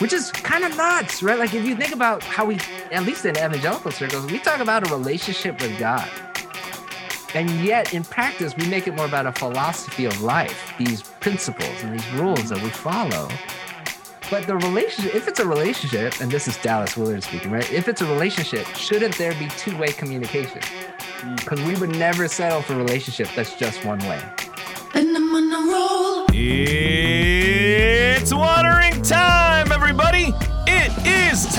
which is kind of nuts, right? Like if you think about how we, at least in evangelical circles, we talk about a relationship with God. And yet, in practice, we make it more about a philosophy of life, these principles and these rules that we follow. But the relationship, if it's a relationship, and this is Dallas Willard speaking, right? If it's a relationship, shouldn't there be two way communication? Mm. Because we would never settle for a relationship that's just one way. It's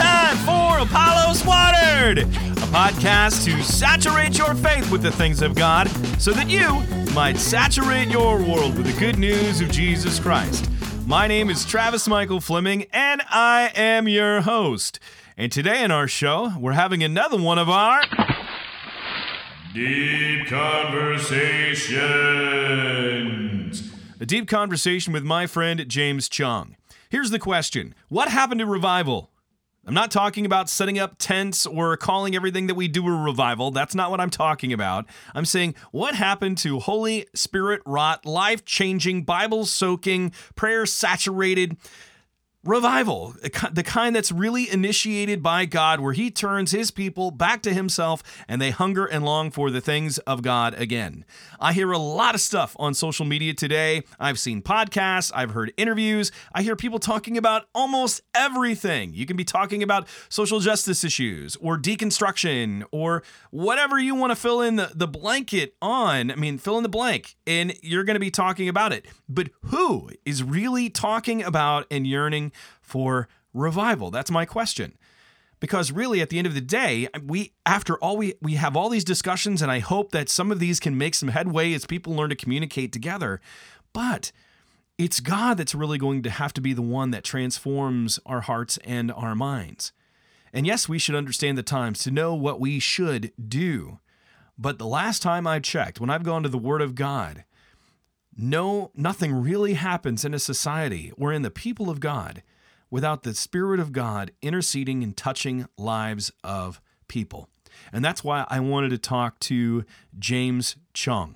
time for Apollos Watered, a podcast to saturate your faith with the things of God so that you might saturate your world with the good news of Jesus Christ. My name is Travis Michael Fleming, and I am your host. And today in our show, we're having another one of our Deep Conversations. A deep conversation with my friend James Choung. Here's the question What happened to revival? I'm not talking about setting up tents or calling everything that we do a revival. That's not what I'm talking about. I'm saying, what happened to Holy Spirit wrought, life changing, Bible soaking, prayer saturated revival, the kind that's really initiated by God, where He turns His people back to Himself and they hunger and long for the things of God again. I hear a lot of stuff on social media today. I've seen podcasts, I've heard interviews, I hear people talking about almost everything. You can be talking about social justice issues or deconstruction or whatever you want to fill in the, the blanket on. I mean, fill in the blank, and you're going to be talking about it. But who is really talking about and yearning? For revival? That's my question. Because really, at the end of the day, we after all we we have all these discussions, and I hope that some of these can make some headway as people learn to communicate together. But it's God that's really going to have to be the one that transforms our hearts and our minds. And yes, we should understand the times to know what we should do. But the last time I checked, when I've gone to the Word of God, no, nothing really happens in a society or in the people of God without the Spirit of God interceding and touching lives of people. And that's why I wanted to talk to James Choung.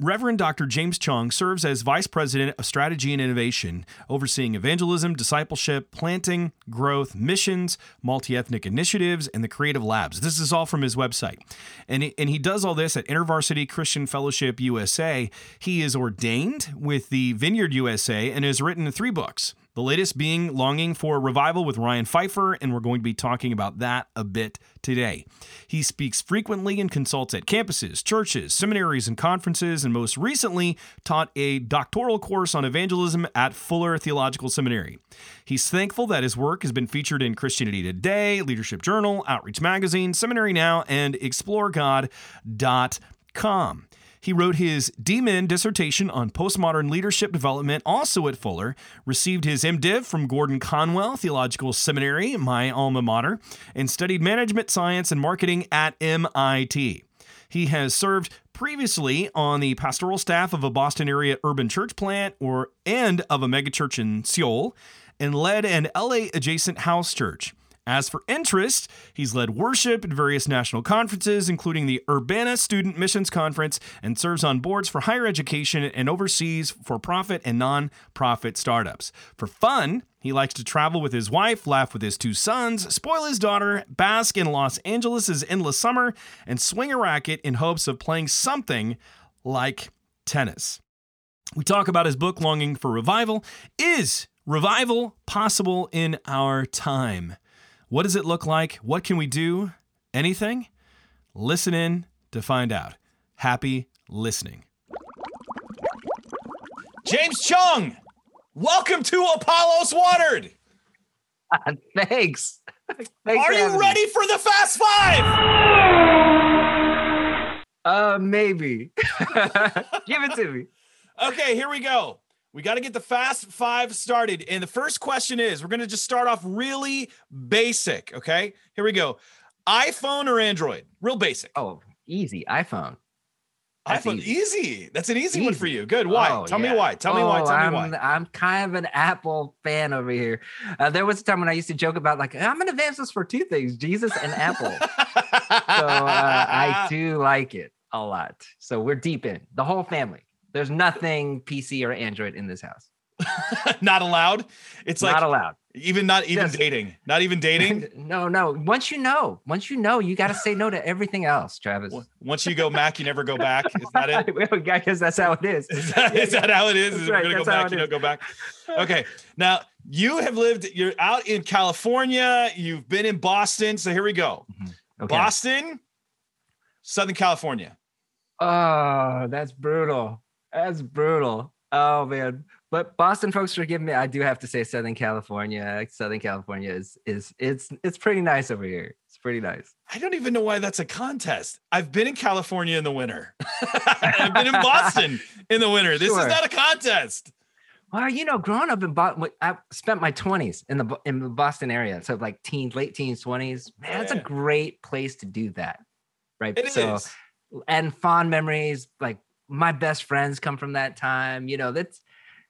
Reverend Dr. James Choung serves as Vice President of Strategy and Innovation, overseeing evangelism, discipleship, planting, growth, missions, multi ethnic initiatives, and the creative labs. This is all from his website. And he, and he does all this at InterVarsity Christian Fellowship USA. He is ordained with the Vineyard USA and has written three books the latest being Longing for Revival with Ryan Pfeiffer, and we're going to be talking about that a bit today. He speaks frequently and consults at campuses, churches, seminaries, and conferences, and most recently taught a doctoral course on evangelism at Fuller Theological Seminary. He's thankful that his work has been featured in Christianity Today, Leadership Journal, Outreach Magazine, Seminary Now, and ExploreGod.com. He wrote his DMin dissertation on postmodern leadership development also at Fuller, received his MDiv from Gordon Conwell Theological Seminary, my alma mater, and studied management science and marketing at MIT. He has served previously on the pastoral staff of a Boston area urban church plant or and of a megachurch in Seoul and led an LA adjacent house church. As for interest, he's led worship at various national conferences, including the Urbana Student Missions Conference, and serves on boards for higher education and overseas for profit and non profit startups. For fun, he likes to travel with his wife, laugh with his two sons, spoil his daughter, bask in Los Angeles' endless summer, and swing a racket in hopes of playing something like tennis. We talk about his book, Longing for Revival. Is revival possible in our time? What does it look like? What can we do? Anything? Listen in to find out. Happy listening. James Choung, welcome to Apollos Watered. Thanks. Thanks Are you ready me. for the Fast Five? Uh, maybe. Give it to me. Okay, here we go. We got to get the fast five started. And the first question is we're going to just start off really basic. Okay. Here we go iPhone or Android? Real basic. Oh, easy. iPhone. That's iPhone, easy. easy. That's an easy, easy, one for you. Good. Why? Oh, Tell yeah. me why. Tell oh, me why. Tell I'm, me why. I'm kind of an Apple fan over here. Uh, there was a time when I used to joke about like I'm an evangelist for two things: Jesus and Apple. so uh, I do like it a lot. So we're deep in the whole family. There's nothing PC or Android in this house. not allowed. It's like not allowed. Even not even Yes. dating. Not even dating. no, no. Once you know, once you know, you got to say no to everything else, Travis. Once you go Mac, you never go back. Is that it? I guess that's how it is. Is that, is that how it is? Is it right, we're gonna go back, you don't go back? Okay. Now you have lived, you're out in California, you've been in Boston. So here we go. Mm-hmm. Okay. Boston, Southern California. Oh, that's brutal. That's brutal. Oh man. But Boston folks forgive me. I do have to say Southern California. Southern California is is it's it's pretty nice over here. It's pretty nice. I don't even know why that's a contest. I've been in California in the winter. I've been in Boston in the winter. This Sure. is not a contest. Well, you know, growing up in Boston, I spent my 20s in the in the Boston area. So like teens, late teens, 20s. Man, that's a Yeah. great place to do that. Right. It is. so and fond memories, like my best friends come from that time. You know, that's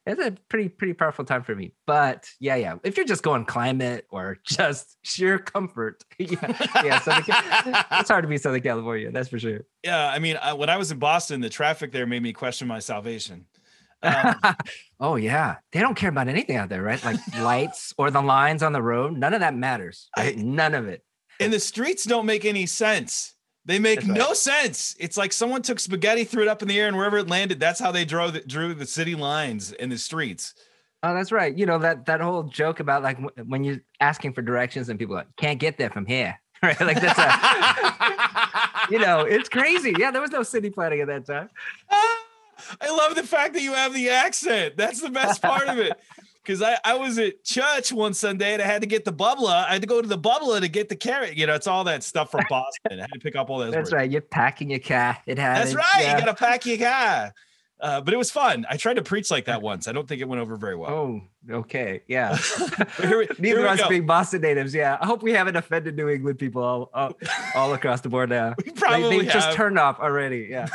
it's a pretty, pretty powerful time for me. But yeah, yeah. If you're just going climate or just sheer comfort, yeah, yeah. Southern it's hard to be Southern California, that's for sure. Yeah, I mean, I, when I was in Boston, the traffic there made me question my salvation. Um, oh yeah, they don't care about anything out there, right? Like lights or the lines on the road. None of that matters. Right? I- None of it. and the streets don't make any sense. They make That's right. no sense. It's like someone took spaghetti, threw it up in the air, and wherever it landed, that's how they drew the, drew the city lines in the streets. Oh, that's right. You know that that whole joke about like when you're asking for directions and people are like can't get there from here, right? Like that's a, you know, it's crazy. Yeah, there was no city planning at that time. Ah, I love the fact that you have the accent. That's the best part of it. Because I, I was at church one Sunday and I had to get the bubbler. I had to go to the bubbler to get the carrot. You know, it's all that stuff from Boston. I had to pick up all those That's words. right. You're packing your car. It has. That's right. You got to pack your car. Uh, but it was fun. I tried to preach like that once. I don't think it went over very well. Oh, okay. Yeah. We- Neither of us go. being Boston natives. Yeah. I hope we haven't offended New England people all, all, all across the board now. We probably they just have. turned off already. Yeah.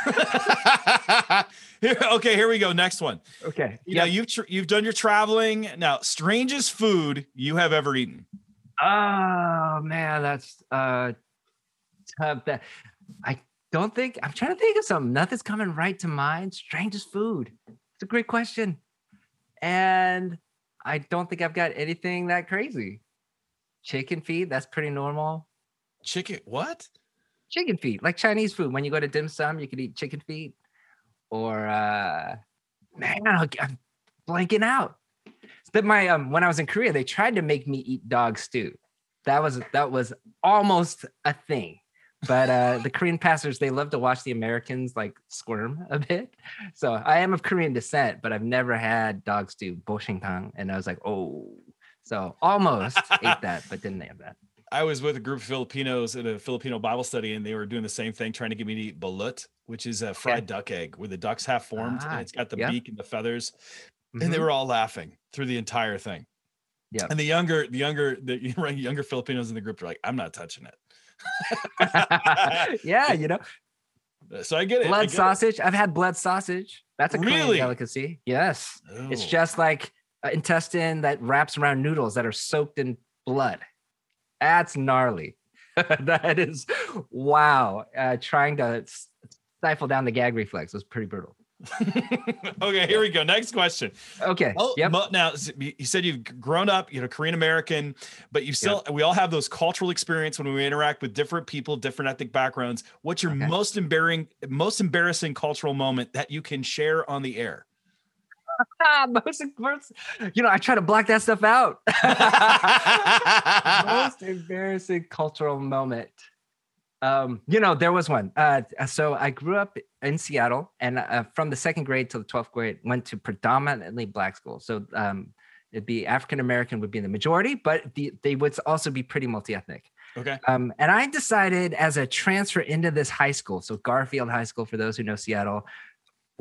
Here- okay, here we go. Next one. Okay. You know, Yep. you've tr- you've done your traveling. Now, strangest food you have ever eaten. Oh man, that's uh tough. That I don't think I'm trying to think of something. Nothing's coming right to mind. Strangest food. It's a great question. And I don't think I've got anything that crazy. Chicken feet, that's pretty normal. Chicken. What? Chicken feet, like Chinese food. When you go to dim sum, you can eat chicken feet. Or uh man, I'm blanking out. But my um when I was in Korea, they tried to make me eat dog stew. That was that was almost a thing. But uh the Korean pastors, they love to watch the Americans like squirm a bit. So I am of Korean descent, but I've never had dog stew, boshintang. And I was like, oh, so almost ate that, but didn't have that. I was with a group of Filipinos at a Filipino Bible study, and they were doing the same thing, trying to get me to eat balut, which is a fried duck egg where the duck's half formed Ah, and it's got the beak and the feathers. And they Mhm. were all laughing through the entire thing. Yeah. And the younger, the younger, the younger Filipinos in the group are like, "I'm not touching it." yeah, you know, So I get it. Blood get it. sausage. I've had blood sausage. That's a Really? delicacy. Yes, it's Oh. just like intestine that wraps around noodles that are soaked in blood. That's gnarly. that is wow. Uh, trying to stifle down the gag reflex was pretty brutal. okay, here we go. Next question. Okay. Oh, yep. now you said you've grown up, you know, Korean American, but you still we all have those cultural experience when we interact with different people, different ethnic backgrounds. What's your Okay. most embarrassing most embarrassing cultural moment that you can share on the air? Most, most, you know, I try to block that stuff out. most embarrassing cultural moment. Um, you know, there was one. Uh, so I grew up in Seattle, and uh, from the second grade to the twelfth grade, went to predominantly black school. So um, it'd be African American would be the majority, but the, they would also be pretty multi ethnic. Okay. Um, and I decided as a transfer into this high school, so Garfield High School, for those who know Seattle,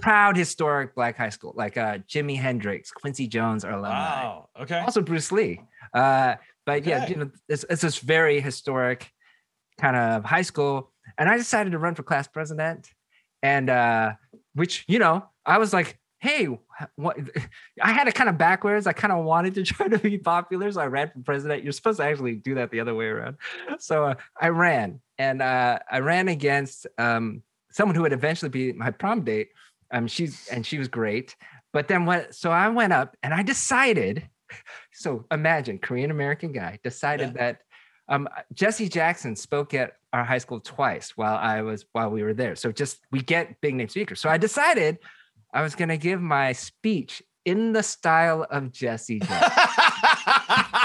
proud historic black high school, like uh, Jimi Hendrix, Quincy Jones are alumni Wow. Okay. also Bruce Lee. Uh, but yeah, you know, it's, it's this very historic kind of high school. And I decided to run for class president. And uh, which, you know, I was like, hey, what I had it kind of backwards. I kind of wanted to try to be popular. So I ran for president. You're supposed to actually do that the other way around. So uh, I ran and uh, I ran against um, someone who would eventually be my prom date. Um, she's and she was great. But then what? So I went up and I decided so imagine Korean American guy decided Yeah. that um, Jesse Jackson spoke at our high school twice while I was while we were there. So just we get big name speakers. So I decided I was gonna give my speech in the style of Jesse Jackson.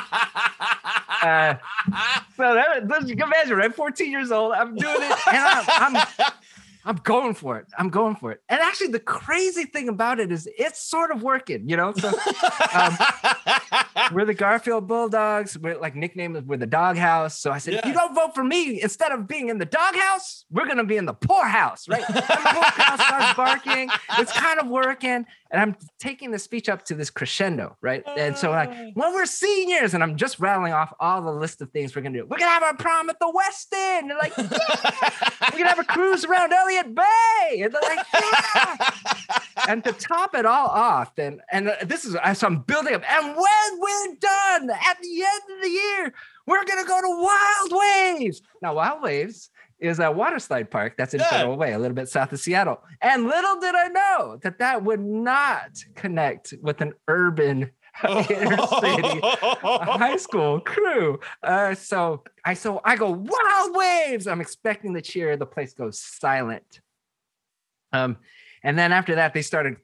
Uh, so that, that's, you can imagine, right? 14 years old, I'm doing it, and I'm, I'm I'm going for it. I'm going for it. And actually, the crazy thing about it is it's sort of working, you know. So um, we're the Garfield Bulldogs. We're like nicknamed we're the doghouse. So I said, if you don't vote for me, instead of being in the doghouse, we're gonna be in the poorhouse, right? And the poorhouse starts barking. It's kind of working. And I'm taking the speech up to this crescendo, right? And so like when we're seniors, and I'm just rattling off all the list of things we're gonna do. We're gonna have our prom at the West End. And like, yeah! we're gonna have a cruise around Elliott Bay. And they're like, yeah and to top it all off, then and uh, this is so I'm building up, and when we're done at the end of the year, we're gonna go to Wild Waves. Now, Wild Waves is a water slide park that's in Yeah. Federal Way, a little bit south of Seattle. And little did I know that that would not connect with an urban inner city high school crew. Uh, so I so I go wild waves. I'm expecting the cheer. The place goes silent. Um, and then after that, they started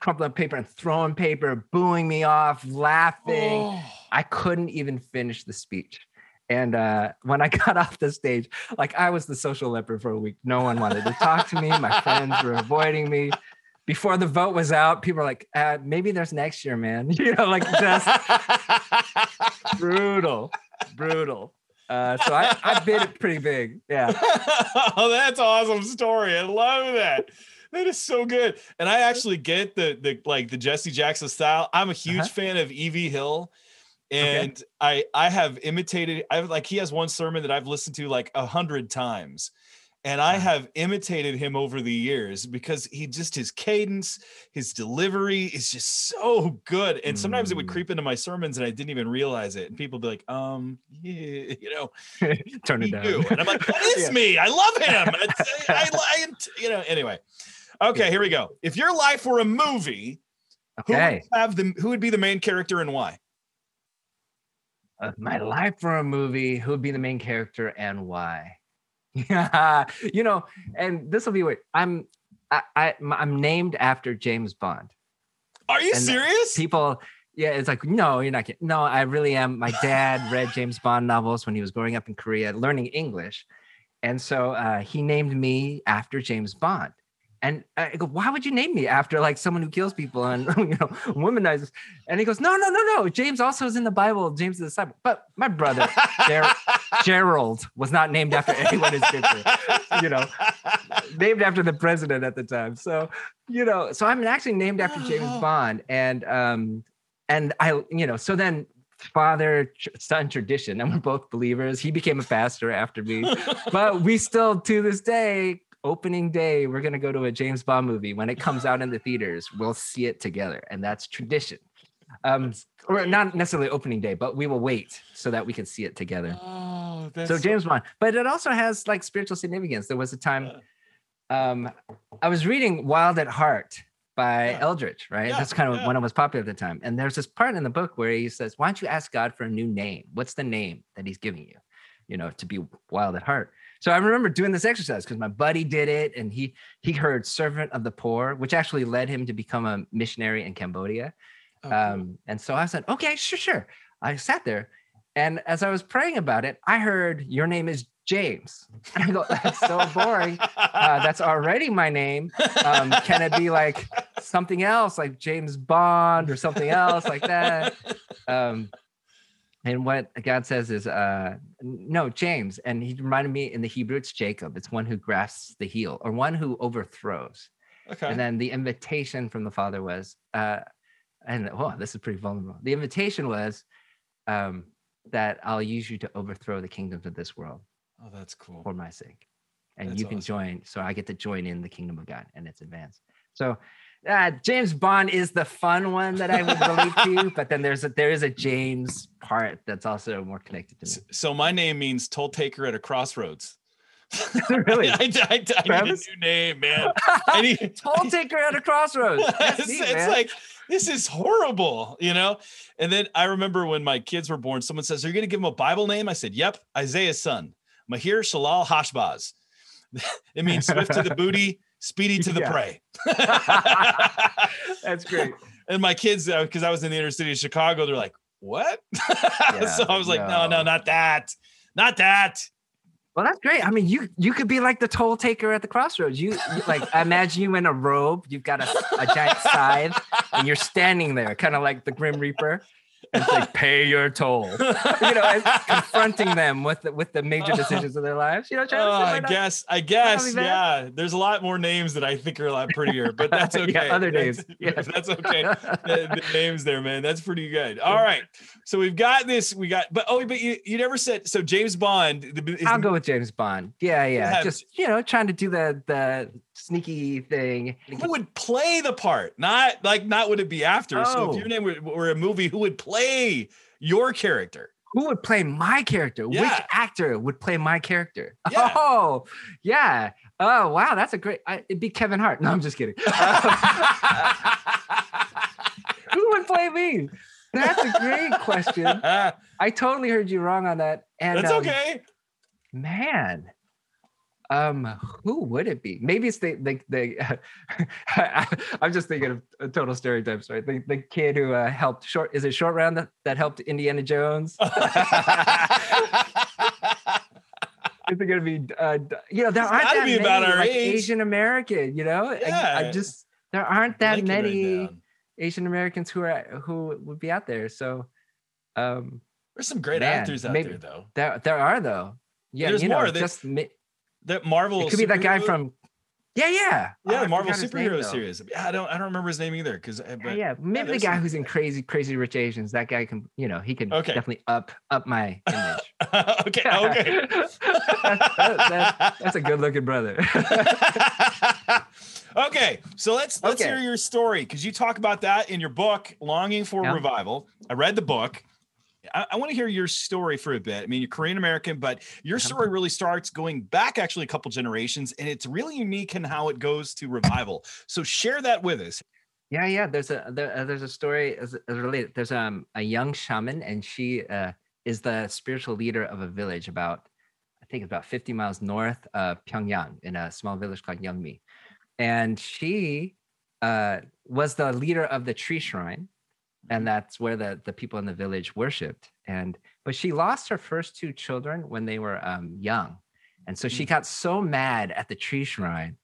crumpling up paper and throwing paper, booing me off, laughing. Oh. I couldn't even finish the speech. And uh, when I got off the stage, like I was the social leper for a week. No one wanted to talk to me. My friends were avoiding me. Before the vote was out, people were like, uh, maybe there's next year, man. You know, like just brutal, brutal. Uh, so I, I bid it pretty big. Yeah. oh, that's awesome story. I love that. That is so good. And I actually get the the like the Jesse Jackson style. I'm a huge Uh-huh. fan of E.V. Hill. And I I have imitated I've like he has one sermon that I've listened to like a hundred times. And I have imitated him over the years because he just his cadence, his delivery is just so good. And sometimes it would Mm. creep into my sermons and I didn't even realize it. And people be like, um, yeah, you know, Turn it down. too. And I'm like, that is Yeah. me. I love him. I, I, you know, anyway. Okay, here we go. If your life were a movie, who Okay. would have the who would be the main character and why? Uh, my life for a movie, who would be the main character and why? Yeah, you know, and this will be weird. I'm I, I I'm named after James Bond. Are you And serious? People, yeah, it's like no, you're not kidding. No, I really am. My dad read James Bond novels when he was growing up in Korea, learning English, and so uh, he named me after James Bond. And I go, why would you name me after like someone who kills people and you know womanizes? And he goes, no, no, no, no. James also is in the Bible. James is the disciple. But my brother Ger- Gerald was not named after anyone in scripture. You know, named after the president at the time. So, you know, so I'm actually named after James Bond. And um, and I, you know, so then father son tradition, and we're both believers. He became a pastor after me, but we still to this day. Opening day, we're gonna go to a James Bond movie. When it comes out in the theaters, we'll see it together, and that's tradition. Um, or not necessarily opening day, but we will wait so that we can see it together Oh, that's so James Bond, but it also has like spiritual significance. There was a time um, I was reading Wild at Heart by Yeah. Eldredge, right? Yeah, That's kind of yeah. when it was popular at the time. And there's this part in the book where he says, Why don't you ask God for a new name? What's the name that he's giving you? You know, to be wild at heart. So I remember doing this exercise because my buddy did it and he he heard servant of the poor, which actually led him to become a missionary in Cambodia. Oh, cool. Um, and so I said, okay, sure, sure. I sat there, and as I was praying about it, I heard your name is James. And I go, that's so boring. Uh, that's already my name. Um, can it be like something else, like James Bond or something else like that? Um, and what God says is, uh, no, James. And he reminded me in the Hebrew, it's Jacob. It's one who grasps the heel or one who overthrows. okay. And then the invitation from the father was, uh, and oh, this is pretty vulnerable. The invitation was um, that I'll use you to overthrow the kingdoms of this world oh, that's cool. for my sake, and That's you can awesome. join. So I get to join in the kingdom of God and its advance. So uh, James Bond is the fun one that I would relate to, but then there's a there is a James part that's also more connected to me. S- So my name means toll taker at a crossroads. really? I, I, I need a new name, man. I need, Toll taker at a crossroads. That's it's, neat, it's like this is horrible, you know. And then I remember when my kids were born, someone says, "Are you going to give them a Bible name?" I said, "Yep, Isaiah's son, Maher-shalal-hash-baz." it means swift to the booty, speedy to the Yeah. prey. That's great. and my kids, uh, because I was in the inner city of Chicago, they're like, "What?" so I was like, "No, no, no. not that, not that." Well, that's great. I mean, you you could be like the toll taker at the crossroads. You, you like imagine you in a robe, you've got a, a giant scythe, and you're standing there, kind of like the Grim Reaper. It's like pay your toll. You know, confronting them with the, with the major uh-huh. decisions of their lives. You know, Travis, oh, why I guess, I guess, yeah. There's a lot more names that I think are a lot prettier, but that's Yeah, okay. other That's- names. Yeah. that's okay. the, the names there, man. That's pretty good. All right, so we've got this. We got, but oh, but you, you never said so. James Bond. The, I'll go with James Bond. Yeah, yeah. have- Just you know, trying to do the the sneaky thing. Who would play the part? Not like not would it be after. So Oh. if your name were, were a movie, who would play your character? Who would play my character? Which actor would play my character? Yeah. Oh, yeah. Oh, wow. That's a great. I, it'd be Kevin Hart. No, I'm just kidding. Who would play me? That's a great question. I totally heard you wrong on that. And um, okay. man. Um, who would it be? Maybe it's the the, the I, am just thinking of uh, total stereotypes, right? The, the kid who uh, helped short is it short round that, that helped Indiana Jones? Is it gonna be uh, you know there It's aren't that be many like. Asian American, you know? I- I, just there aren't that right many. Asian Americans who are who would be out there. So um There's some great Man, actors out maybe- there, though. there there are though. Yeah, There's you know, more. They- just That Marvel. it could be that guy from yeah, yeah. Oh, yeah, I Marvel his name, superhero series. Yeah, I don't I don't remember his name either because uh, Yeah, yeah, maybe the guy who's in Crazy Crazy Rich Asians. That guy can, you know, he can Okay. definitely up up my image. okay, okay. That- that- that's a good looking brother. okay, so let's let's Okay. hear your story because you talk about that in your book, Longing for Yeah. Revival. I read the book. I, I want to hear your story for a bit. I mean, you're Korean American, but your Uh-huh. story really starts going back actually a couple generations, and it's really unique in how it goes to revival. So share that with us. Yeah, yeah. There's a there, uh, there's a story as, as related. There's um a young shaman, and she uh, is the spiritual leader of a village about I think about 50 miles north of Pyongyang in a small village called Yeongmi, and she uh, was the leader of the tree shrine, and that's where the the people in the village worshipped. And but she lost her first two children when they were um, young, and so she Mm. got so mad at the tree shrine,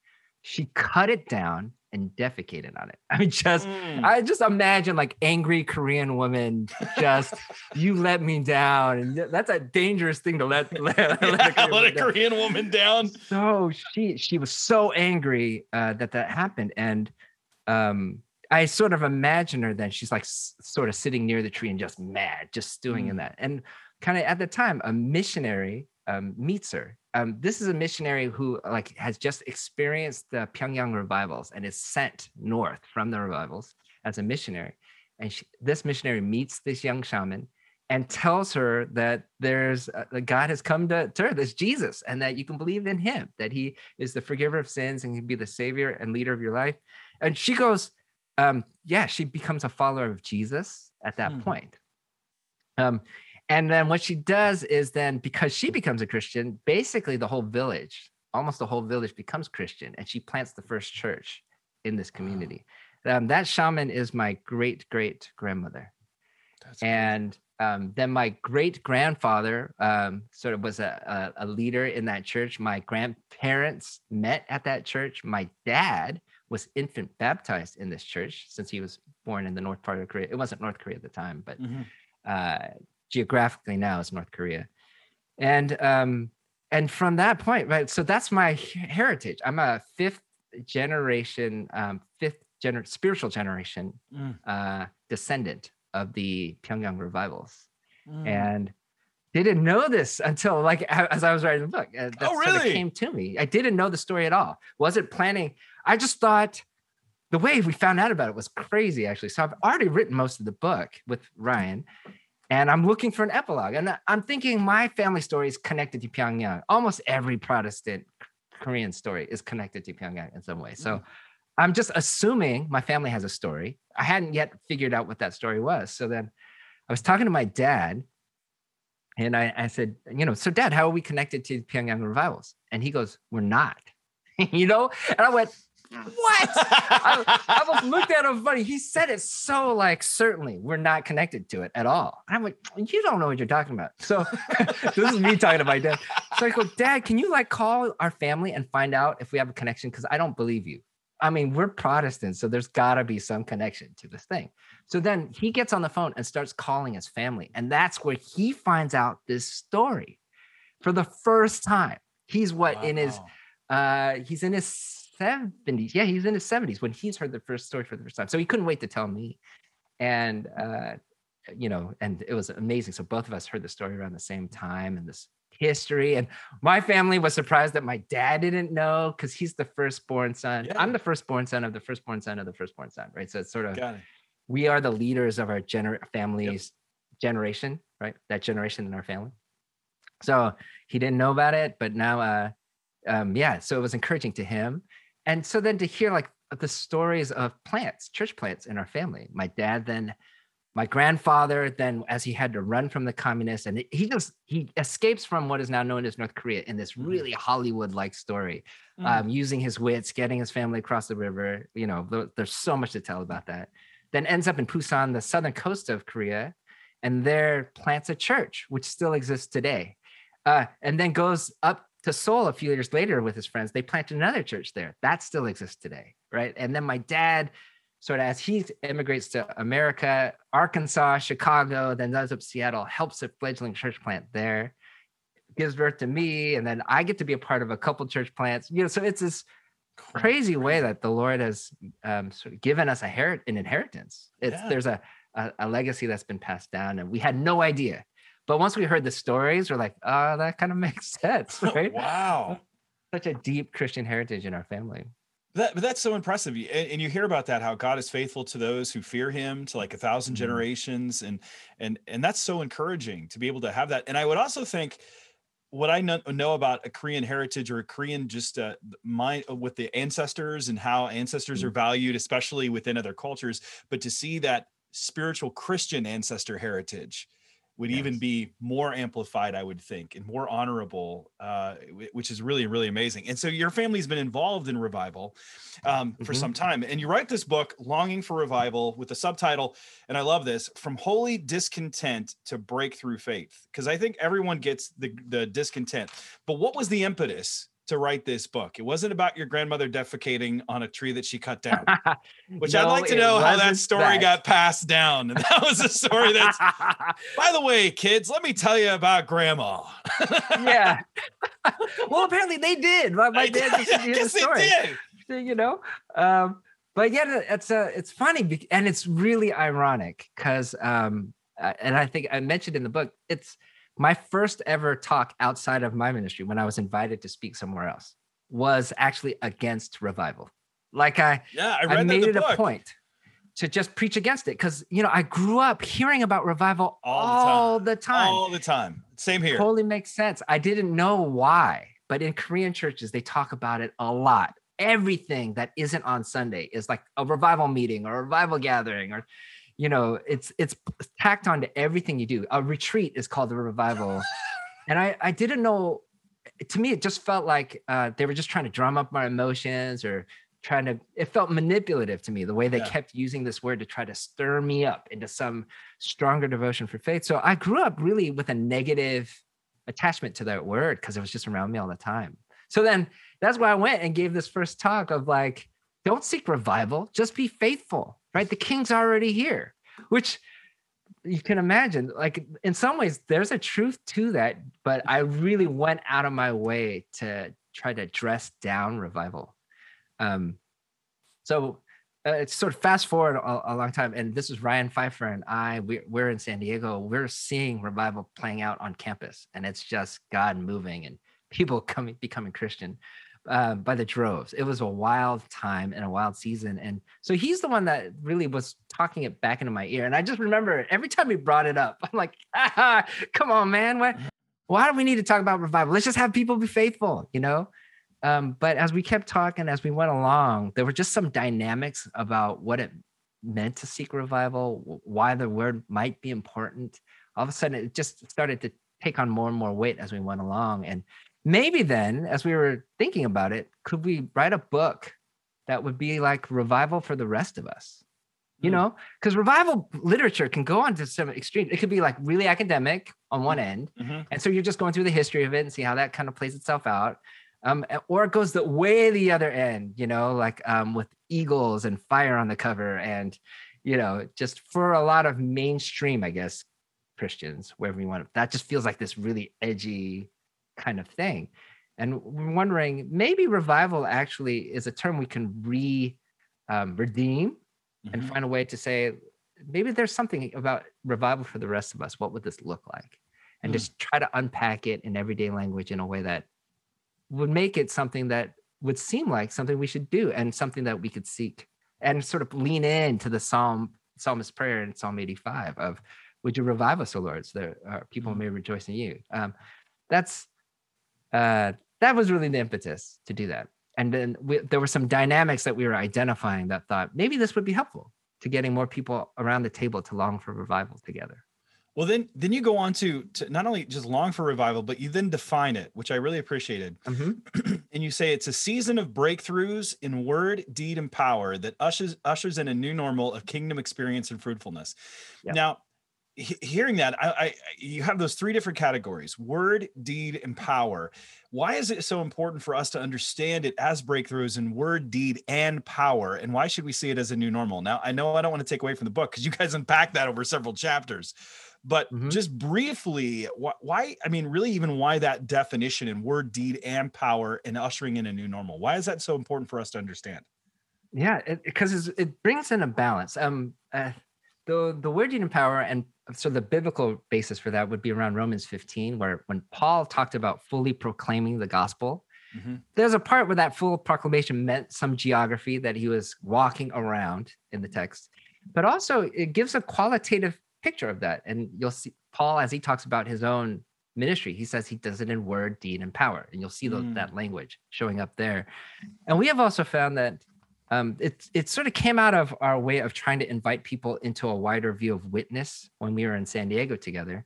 she cut it down and defecated on it. I mean, just Mm. I just imagine like angry Korean woman, just you let me down, and that's a dangerous thing to let let, let a Korean let a woman down. Korean woman down. So she she was so angry uh, that that happened, and um, I sort of imagine her then. She's like s- sort of sitting near the tree and just mad, just stewing in that, and kind of at the time a missionary um, meets her. Um, this is a missionary who like has just experienced the Pyongyang revivals and is sent north from the revivals as a missionary. And she, this missionary meets this young shaman and tells her that there's uh, that God has come to, to her, this Jesus, and that you can believe in him, that he is the forgiver of sins and can be the savior and leader of your life. And she goes, um, yeah, she becomes a follower of Jesus at that Hmm. point. Um, and then what she does is then because she becomes a Christian, basically the whole village, almost the whole village becomes Christian, and she plants the first church in this community. Um, that shaman is my great great grandmother and um, then my great grandfather um, sort of was a, a, a leader in that church. My grandparents met at that church. My dad was infant baptized in this church since he was born in the north part of Korea. It wasn't North Korea at the time, but Mhm. uh, geographically now is North Korea. And um, and from that point, right? So that's my heritage. I'm a fifth generation, um, fifth gener- spiritual generation Mm. uh, descendant of the Pyongyang revivals, Mm. and didn't know this until like as I was writing the book. Uh, that Oh, sort of really? came to me. I didn't know the story at all. Wasn't planning. I just thought the way we found out about it was crazy, actually. So I've already written most of the book with Ryan, and I'm looking for an epilogue. And I'm thinking my family story is connected to Pyongyang. Almost every Protestant Korean story is connected to Pyongyang in some way. So mm-hmm. I'm just assuming my family has a story. I hadn't yet figured out what that story was. So then I was talking to my dad and I, I said, you know, so dad, how are we connected to Pyongyang revivals? And he goes, we're not, you know? And I went, what? I, I was looked at him funny. He said it so like certainly we're not connected to it at all. I'm like, you don't know what you're talking about. So this is me talking to my dad. So I go, Dad, can you like call our family and find out if we have a connection? Because I don't believe you. I mean, we're Protestants, so there's got to be some connection to this thing. So then he gets on the phone and starts calling his family. And that's where he finds out this story for the first time. He's what wow. in his uh he's in his 70s. Yeah, he's in his 70s when he's heard the first story for the first time. So he couldn't wait to tell me. And, uh, you know, and it was amazing. So both of us heard the story around the same time and this history. And my family was surprised that my dad didn't know because he's the firstborn son. Yeah. I'm the firstborn son of the firstborn son of the firstborn son, right? So it's sort of, we are the leaders of our gener- family's yep. generation, right? That generation in our family. So he didn't know about it, but now, uh, um, yeah, so it was encouraging to him and so then to hear like the stories of plants, church plants in our family. My dad then, my grandfather then, as he had to run from the communists, and he just he escapes from what is now known as North Korea in this mm. really Hollywood-like story, mm. um, using his wits, getting his family across the river. You know, there's so much to tell about that. Then ends up in Busan, the southern coast of Korea, and there plants a church which still exists today. Uh, and then goes up to Seoul a few years later with his friends, they planted another church there. That still exists today, right? And then my dad, sort of as he immigrates to America, Arkansas, Chicago, then ends up Seattle, helps a fledgling church plant there, gives birth to me, and then I get to be a part of a couple church plants. You know, so it's this crazy way that the Lord has um, sort of given us a her- an inheritance. It's yeah. there's a, a a legacy that's been passed down, and we had no idea but once we heard the stories, we're like, oh, that kind of makes sense, right? wow. Such a deep Christian heritage in our family. That, but that's so impressive. And, and, you hear about that, how God is faithful to those who fear him to like a 1000 mm-hmm. generations. And, and, and that's so encouraging to be able to have that. And I would also think what I know, know about a Korean heritage or a Korean, just uh, mind uh, with the ancestors and how ancestors mm-hmm. are valued, especially within other cultures, but to see that spiritual Christian ancestor heritage would yes. even be more amplified, I would think, and more honorable, uh, which is really, really amazing. And so your family's been involved in revival um, mm-hmm. for some time. And you write this book, Longing for Revival, with the subtitle, and I love this From Holy Discontent to Breakthrough Faith, because I think everyone gets the, the discontent. But what was the impetus to write this book. It wasn't about your grandmother defecating on a tree that she cut down, which no, I'd like to know how that story that. got passed down. And that was a story that's, by the way, kids, let me tell you about grandma. yeah. well, apparently they did. My, my dad just hear the story. You know, um, but yeah, it's uh, it's funny and it's really ironic because, um, uh, and I think I mentioned in the book, it's my first ever talk outside of my ministry when I was invited to speak somewhere else was actually against revival. Like I, yeah, I, I made it book. a point to just preach against it because you know I grew up hearing about revival all, the, time. all the time. All the time. Same here. Totally makes sense. I didn't know why, but in Korean churches they talk about it a lot. Everything that isn't on Sunday is like a revival meeting or a revival gathering or you know it's it's tacked on to everything you do. A retreat is called a revival. And i i didn't know to me it just felt like uh, they were just trying to drum up my emotions or trying to it felt manipulative to me the way they yeah. kept using this word to try to stir me up into some stronger devotion for faith. So i grew up really with a negative attachment to that word because it was just around me all the time. So then that's why i went and gave this first talk of like don't seek revival just be faithful right? The king's already here, which you can imagine. Like in some ways, there's a truth to that, but I really went out of my way to try to dress down revival. Um, so uh, it's sort of fast forward a, a, long time, and this is Ryan Pfeiffer and I. We're, we're in San Diego. We're seeing revival playing out on campus, and it's just God moving and people coming becoming Christian. Uh, by the droves. It was a wild time and a wild season. And so he's the one that really was talking it back into my ear. And I just remember every time he brought it up, I'm like, ah, come on, man. Why, why do we need to talk about revival? Let's just have people be faithful, you know? Um, but as we kept talking, as we went along, there were just some dynamics about what it meant to seek revival, why the word might be important. All of a sudden, it just started to take on more and more weight as we went along. And maybe then, as we were thinking about it, could we write a book that would be like revival for the rest of us? You hmm. know, because revival literature can go on to some extreme. It could be like really academic on one end. Mm-hmm. And so you're just going through the history of it and see how that kind of plays itself out. Um, or it goes the way the other end, you know, like um, with eagles and fire on the cover, and you know, just for a lot of mainstream, I guess, Christians, wherever you want. That just feels like this really edgy kind of thing. And we're wondering maybe revival actually is a term we can re um, redeem mm-hmm. and find a way to say maybe there's something about revival for the rest of us. What would this look like? And mm. just try to unpack it in everyday language in a way that would make it something that would seem like something we should do and something that we could seek and sort of lean into the psalm psalmist prayer in psalm 85 of would you revive us o lord so that uh, people mm-hmm. may rejoice in you um, that's uh, that was really the impetus to do that and then we, there were some dynamics that we were identifying that thought maybe this would be helpful to getting more people around the table to long for revival together well, then then you go on to to not only just long for revival, but you then define it, which I really appreciated. Mm-hmm. and you say it's a season of breakthroughs in word, deed, and power that ushers ushers in a new normal of kingdom experience and fruitfulness. Now, hearing that, I, I you have those three different categories: word, deed, and power. Why is it so important for us to understand it as breakthroughs in word, deed, and power? And why should we see it as a new normal? Now, I know I don't want to take away from the book because you guys unpack that over several chapters but mm-hmm. just briefly, why, I mean, really, even why that definition in word, deed, and power and ushering in a new normal? Why is that so important for us to understand? Yeah, because it, it, brings in a balance. Um, uh, the the word, deed, and power, and so the biblical basis for that would be around Romans 15, where when Paul talked about fully proclaiming the gospel, mm-hmm. there's a part where that full proclamation meant some geography that he was walking around in the text, but also it gives a qualitative picture of that. And you'll see Paul, as he talks about his own ministry, he says he does it in word, deed, and power. And you'll see mm. that language showing up there. And we have also found that um, it, it sort of came out of our way of trying to invite people into a wider view of witness when we were in San Diego together.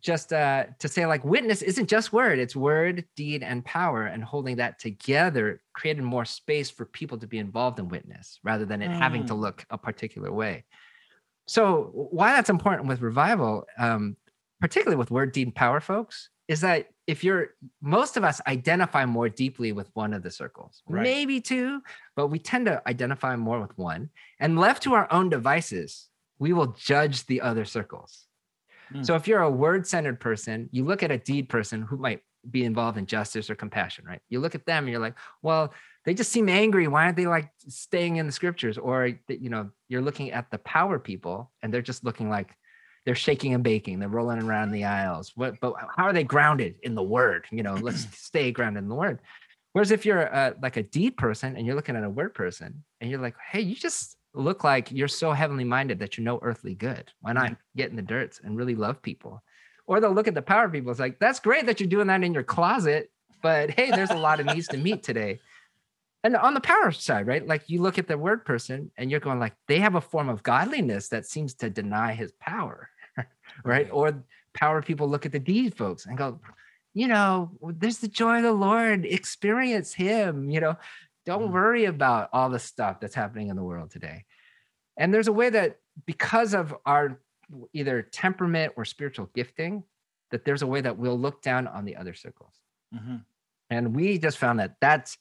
Just uh, to say, like, witness isn't just word, it's word, deed, and power. And holding that together created more space for people to be involved in witness rather than it mm. having to mm. look a particular way. So why that's important with revival, um, particularly with word deed power folks, is that if you're most of us identify more deeply with one of the circles, right. maybe two, but we tend to identify more with one. And left to our own devices, we will judge the other circles. Mm. So if you're a word-centered person, you look at a deed person who might be involved in justice or compassion, right? You look at them and you're like, well, they just seem angry. Why aren't they like staying in the scriptures? Or you know, you're looking at the power people and they're just looking like they're shaking and baking. They're rolling around the aisles. What? But how are they grounded in the word? You know, let's stay grounded in the word. Whereas if you're a, like a deed person and you're looking at a word person and you're like, hey, you just look like you're so heavenly minded that you know earthly good. Why not mm-hmm. get in the dirt and really love people? Or they'll look at the power people. It's like, that's great that you're doing that in your closet, but hey, there's a lot of needs to meet today and on the power side right like you look at the word person and you're going like they have a form of godliness that seems to deny his power right? Or power people look at the deed folks and go you know there's the joy of the lord. Experience him you know? Don't mm. worry about all the stuff that's happening in the world today. And there's a way that because of our either temperament or spiritual gifting that there's a way that we'll look down on the other circles. Mm-hmm. and we just found that that's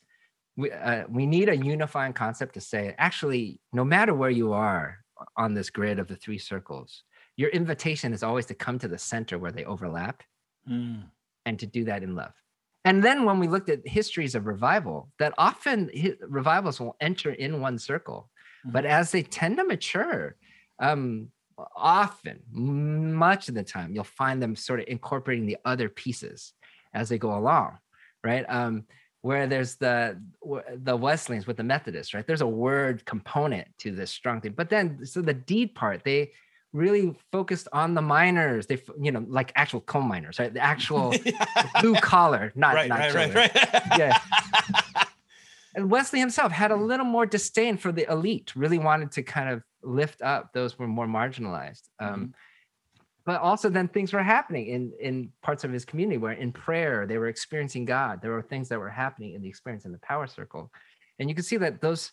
we, uh, we need a unifying concept to say actually no matter where you are on this grid of the three circles your invitation is always to come to the center where they overlap mm. and to do that in love and then when we looked at histories of revival that often revivals will enter in one circle mm. but as they tend to mature um, often much of the time you'll find them sort of incorporating the other pieces as they go along right um, where there's the the Wesleyans with the Methodists, right? There's a word component to this strong thing. But then so the deed part, they really focused on the miners. They, you know, like actual coal miners, right? The actual blue collar, not right, not right, children. right, right. yeah. And Wesley himself had a little more disdain for the elite. Really wanted to kind of lift up those who were more marginalized. Um, but also then things were happening in in parts of his community where in prayer they were experiencing god there were things that were happening in the experience in the power circle and you can see that those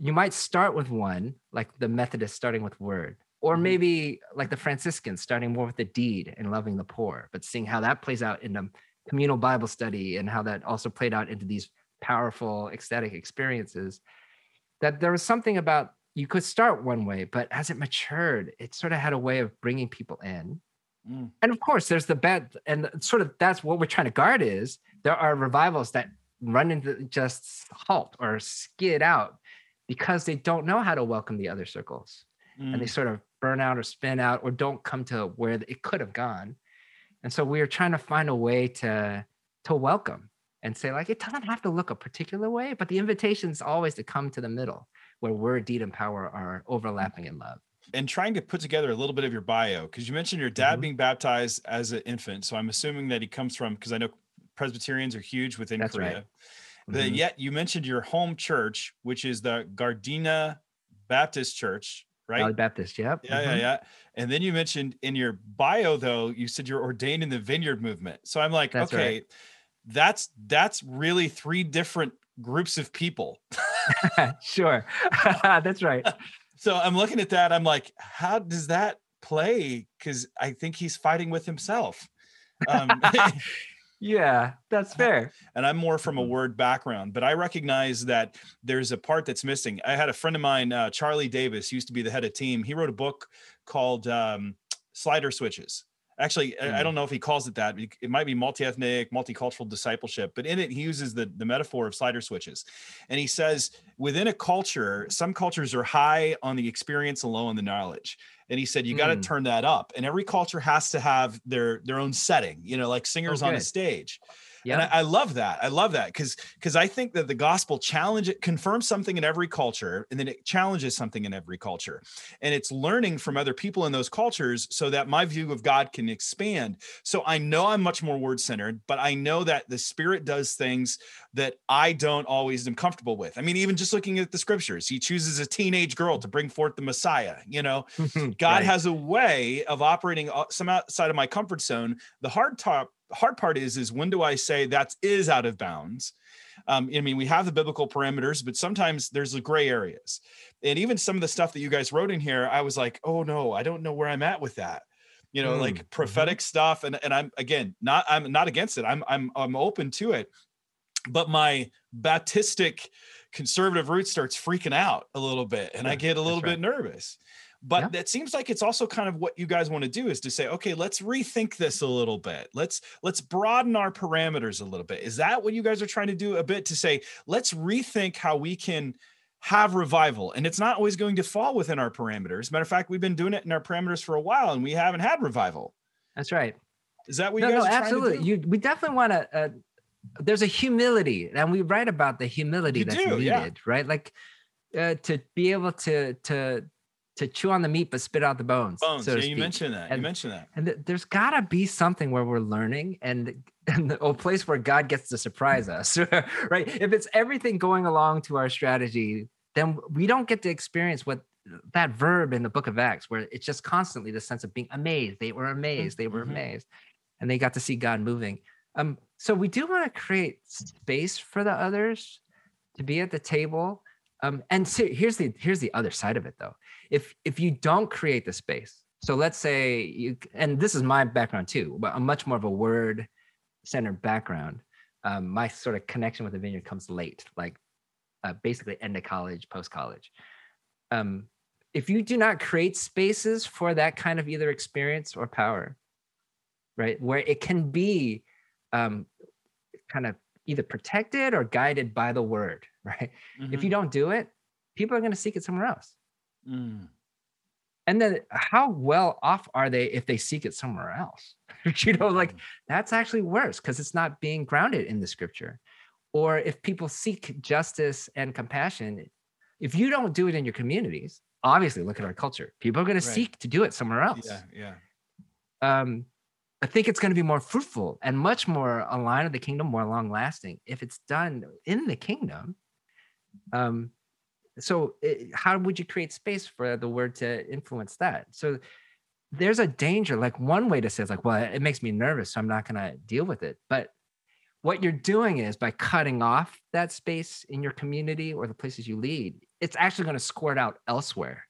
you might start with one like the methodist starting with word or Mhm. maybe like the franciscans starting more with the deed and loving the poor but seeing how that plays out in a communal bible study and how that also played out into these powerful ecstatic experiences that there was something about you could start one way, but as it matured, it sort of had a way of bringing people in. Mm. And of course, there's the bad, and sort of that's what we're trying to guard is there are revivals that run into just halt or skid out because they don't know how to welcome the other circles and they Mm. sort of burn out or spin out or don't come to where it could have gone. And so we are trying to find a way to to welcome and say like it doesn't have to look a particular way, but the invitation is always to come to the middle where word, deed, and power are overlapping in love. and trying to put together a little bit of your bio because you mentioned your dad Mhm. being baptized as an infant. So I'm assuming that he comes from because I know Presbyterians are huge within That's right. Korea. But Mhm. yet you mentioned your home church, which is the Gardena Baptist Church, right? Valley Baptist, yep. Yeah, yeah, mhm. yeah. And then you mentioned in your bio though, you said you're ordained in the vineyard movement. So I'm like, That's okay, right. that's that's really three different groups of people. sure. That's right. So I'm looking at that. I'm like, how does that play? Because I think he's fighting with himself. Um, Yeah, that's fair. and I'm more from a Mhm. word background, but I recognize that there's a part that's missing. I had a friend of mine, uh, Charlie Davis, used to be the head of team. He wrote a book called um, Slider Switches. Actually, I- I Mm. don't know if he calls it that. It it might be multi-ethnic, multicultural discipleship, but in it, he uses the, the metaphor of slider switches. And he says, within a culture, some cultures are high on the experience and low on the knowledge. And he said, you got to Mm. turn that up. And every culture has to have their their own setting, you know, like singers on a good. Stage. And Yeah. I, I love that. I love that because because I think that the gospel challenge it confirms something in every culture, and then it challenges something in every culture, and it's learning from other people in those cultures so that my view of God can expand. So I know I'm much more word centered, but I know that the Spirit does things that I don't always am comfortable with. I mean, even just looking at the scriptures, He chooses a teenage girl to bring forth the Messiah. You know, God Right. has a way of operating uh, some outside of my comfort zone. The hard top hard part is is when do I say that is out of bounds? Um, I mean, we have the biblical parameters, but sometimes there's the gray areas. And even some of the stuff that you guys wrote in here, I was like, oh no, I don't know where I'm at with that. You know, Mm, like prophetic stuff. And and I'm again not I'm not against it. I'm I'm I'm open to it. But my Baptistic conservative root starts freaking out a little bit, and I get a little that's bit nervous but Yeah. that seems like it's also kind of what you guys want to do is to say okay let's rethink this a little bit let's let's broaden our parameters a little bit is that what you guys are trying to do a bit to say let's rethink how we can have revival and it's not always going to fall within our parameters matter of fact we've been doing it in our parameters for a while and we haven't had revival That's right. is that what no, you guys no, are absolutely. trying to do? You, we definitely want to. Uh, there's a humility, and we write about the humility You that's do, needed, yeah. right? Like uh, to be able to to to chew on the meat but spit out the bones. bones so yeah you mentioned that you And- mentioned that And th- there's got to be something where we're learning and, and a place where God gets to surprise us, right? If it's everything going along to our strategy, then we don't get to experience what that verb in the book of Acts, where it's just constantly the sense of being amazed. They were amazed. They were Mhm. amazed. And they got to see God moving. Um, so we do want to create space for the others to be at the table. Um, and so here's the here's the other side of it though. If if you don't create the space, so let's say you and this is my background too, but I'm much more of a word centered background. Um, my sort of connection with the vineyard comes late, like uh, basically end of college, post college. Um, if you do not create spaces for that kind of either experience or power, right, where it can be um, kind of either protected or guided by the word, right? If Mhm. you don't do it, people are going to seek it somewhere else. Mm. And then how well off are they if they seek it somewhere else? you know, like Mm. that's actually worse because it's not being grounded in the scripture. or if people seek justice and compassion, if you don't do it in your communities, obviously look at our culture. People are going right. to seek to do it somewhere else. Yeah, yeah. Um, I think it's going to be more fruitful and much more aligned with the kingdom, more long lasting if it's done in the kingdom. Um, so it, how would you create space for the word to influence that? So there's a danger. Like one way to say is like, well, it makes me nervous, so I'm not going to deal with it. But what you're doing is by cutting off that space in your community or the places you lead, it's actually going to squirt out elsewhere.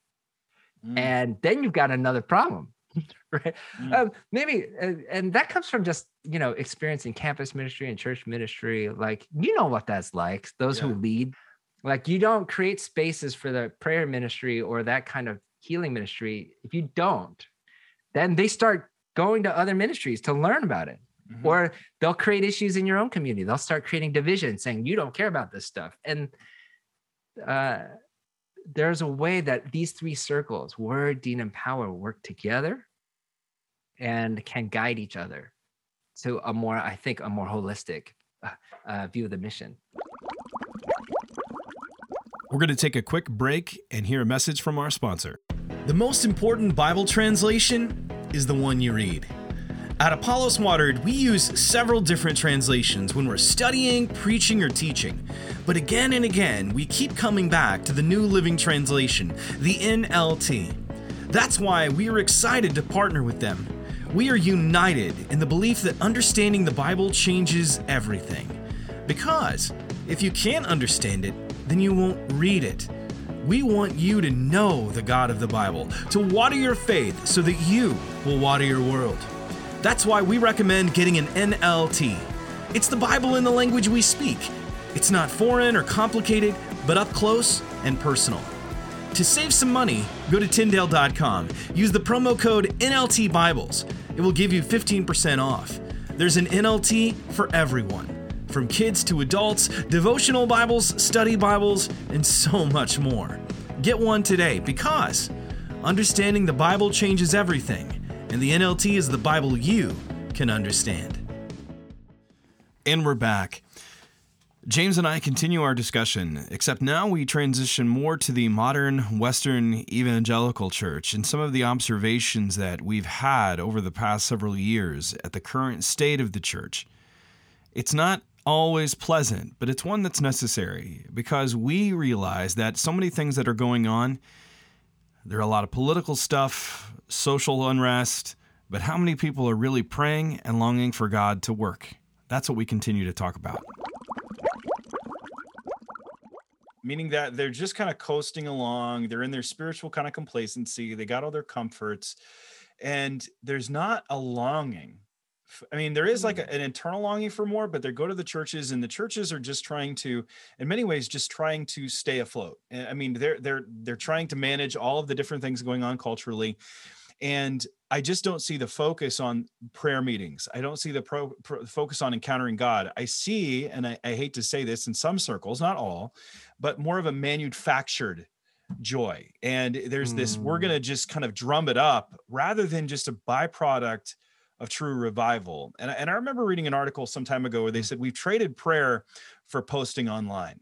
Mm. And then you've got another problem. right mm. um, maybe uh, and that comes from just you know experiencing campus ministry and church ministry like you know what that's like those yeah. who lead like you don't create spaces for the prayer ministry or that kind of healing ministry if you don't. Then they start going to other ministries to learn about it. Mm-hmm. or they'll create issues in your own community. They'll start creating division saying you don't care about this stuff. And uh, there's a way that these three circles word deed and power work together and can guide each other to a more i think a more holistic uh, uh, view of the mission we're going to take a quick break and hear a message from our sponsor the most important bible translation is the one you read at Apollos Watered, we use several different translations when we're studying, preaching, or teaching. But again and again, we keep coming back to the New Living Translation, the NLT. That's why we are excited to partner with them. We are united in the belief that understanding the Bible changes everything. Because if you can't understand it, then you won't read it. We want you to know the God of the Bible, to water your faith so that you will water your world. That's why we recommend getting an NLT. It's the Bible in the language we speak. It's not foreign or complicated, but up close and personal. To save some money, go to Tyndale.com. Use the promo code NLT Bibles. It will give you 15% off. There's an NLT for everyone, from kids to adults, devotional Bibles, study Bibles, and so much more. Get one today because understanding the Bible changes everything and the NLT is the Bible you can understand. And we're back. James and I continue our discussion, except now we transition more to the modern Western evangelical church and some of the observations that we've had over the past several years at the current state of the church. It's not always pleasant, but it's one that's necessary because we realize that so many things that are going on, there are a lot of political stuff, social unrest, but how many people are really praying and longing for God to work? That's what we continue to talk about. Meaning that they're just kind of coasting along, they're in their spiritual kind of complacency, they got all their comforts, and there's not a longing. I mean, there is like a, mm. an internal longing for more, but they go to the churches, and the churches are just trying to, in many ways, just trying to stay afloat. I mean, they're they're they're trying to manage all of the different things going on culturally, and I just don't see the focus on prayer meetings. I don't see the pro, pro, focus on encountering God. I see, and I, I hate to say this in some circles, not all, but more of a manufactured joy. And there's mm. this, we're going to just kind of drum it up rather than just a byproduct of true revival. And, and I remember reading an article some time ago where they mm. said we've traded prayer for posting online.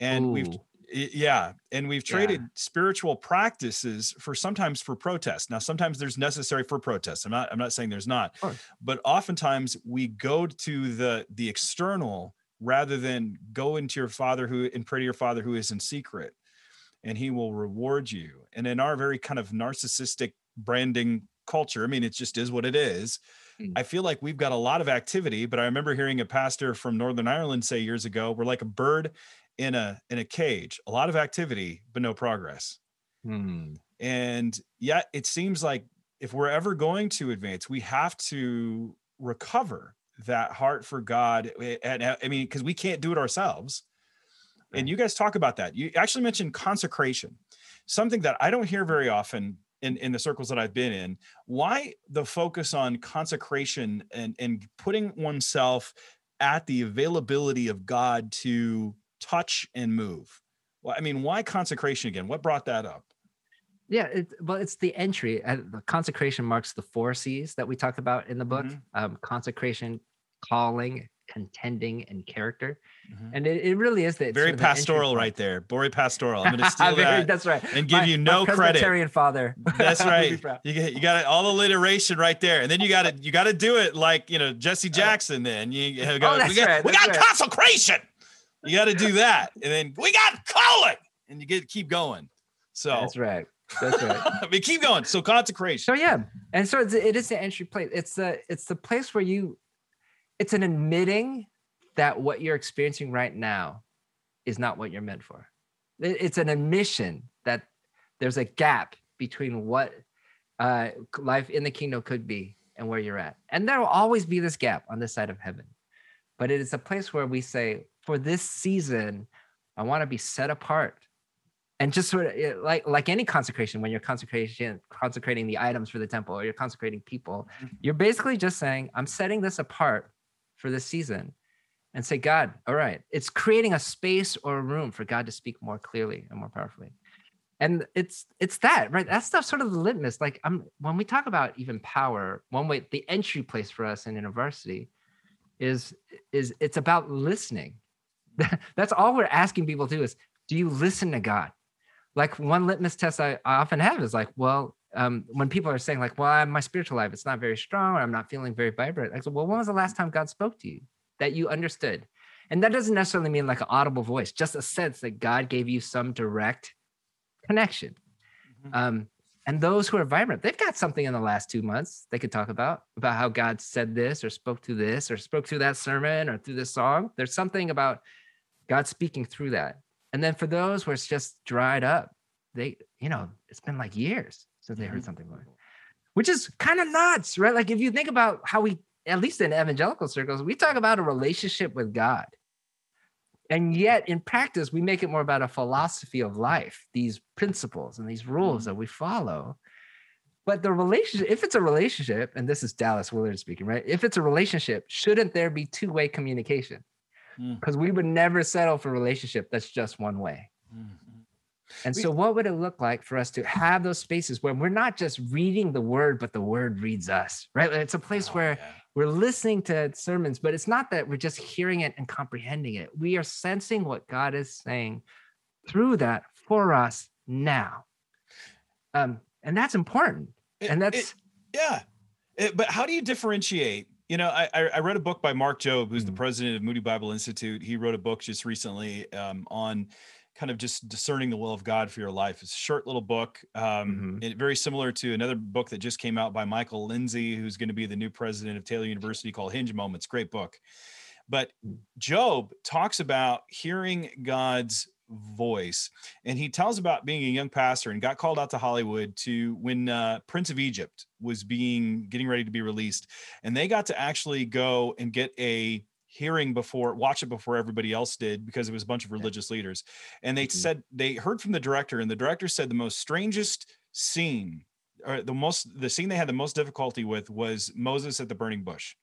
And Ooh. we've yeah and we've traded yeah. spiritual practices for sometimes for protest now sometimes there's necessary for protest i'm not i'm not saying there's not but oftentimes we go to the the external rather than go into your father who and pray to your father who is in secret and he will reward you and in our very kind of narcissistic branding culture i mean it just is what it is mm. I feel like we've got a lot of activity, but I remember hearing a pastor from Northern Ireland say years ago, we're like a bird in a in a cage a lot of activity but no progress hmm. and yet it seems like if we're ever going to advance we have to recover that heart for god eh, and i mean because we can't do it ourselves right. and you guys talk about that you actually mentioned consecration something that i don't hear very often in, in the circles that I've been in, why the focus on consecration and, and putting oneself at the availability of God to touch and move. Well, I mean, why consecration again? What brought that up? Yeah, it, well, it's the entry. Uh, the consecration marks the four C's that we talk about in the book: mm-hmm. um, consecration, calling, contending and character. Mm-hmm. And it, it really is that very pastoral right there. Bory pastoral. I'm gonna steal very, that. That's right. And give my, you no credit. father. That's right. you, you got all alliteration right there. And then you got to you got to do it like you know Jesse Jackson. Then you, go, oh, that's we got, right, we got right. consecration. You got to do that, and then we got calling, and you get keep going. So that's right. That's right. I mean, keep going. So consecration. So yeah, and so it's, it is the entry place. It's the it's the place where you, it's an admitting that what you're experiencing right now is not what you're meant for. It's an admission that there's a gap between what uh, life in the kingdom could be and where you're at, and there will always be this gap on this side of heaven. But it is a place where we say, for this season, I want to be set apart and just sort of like like any consecration when you're consecration consecrating the items for the temple or you're consecrating people mm-hmm. you're basically just saying i'm setting this apart for this season and say god all right. It's creating a space or a room for god to speak more clearly and more powerfully. And it's it's that right? That stuff sort of the litmus. Like i'm when we talk about even power one way the entry place for us InterVarsity is is it's about listening. That's all we're asking people to do is do you listen to god? Like one litmus test I, I often have is like, well, um, when people are saying like, well, my spiritual life, it's not very strong, or I'm not feeling very vibrant. I said, well, when was the last time God spoke to you that you understood? And that doesn't necessarily mean like an audible voice, just a sense that God gave you some direct connection. Mm-hmm. Um, and those who are vibrant, they've got something in the last two months they could talk about, about how God said this or spoke to this or spoke through that sermon or through this song. There's something about God speaking through that. And then for those where it's just dried up, they, you know, it's been like years since they heard mm-hmm. something like, which is kind of nuts, right? Like if you think about how we, at least in evangelical circles, we talk about a relationship with God. And yet in practice, we make it more about a philosophy of life, these principles and these rules mm-hmm. that we follow. But the relationship, if it's a relationship, and this is Dallas Willard speaking, right? If it's a relationship, shouldn't there be two way communication? because mm. we would never settle for a relationship that's just one way. Mm-hmm. And so, what would it look like for us to have those spaces where we're not just reading the word, but the word reads us, right? It's a place oh, where yeah. we're listening to sermons, but it's not that we're just hearing it and comprehending it. We are sensing what God is saying through that for us now. Um, and that's important. It, and that's, it, yeah. It, but how do you differentiate you know, I, I read a book by Mark Jobe, who's mm-hmm. the president of Moody Bible Institute. He wrote a book just recently um, on kind of just discerning the will of God for your life. It's a short little book, um, mm-hmm. it, very similar to another book that just came out by Michael Lindsay, who's going to be the new president of Taylor University called Hinge Moments. Great book. But mm. Jobe talks about hearing God's voice. And he tells about being a young pastor and got called out to Hollywood to when uh, Prince of Egypt was being getting ready to be released, and they got to actually go and get a hearing before watch it before everybody else did because it was a bunch of religious yeah. leaders and they mm-hmm. said they heard from the director and the director said the most strangest scene or the most the scene they had the most difficulty with was Moses at the burning bush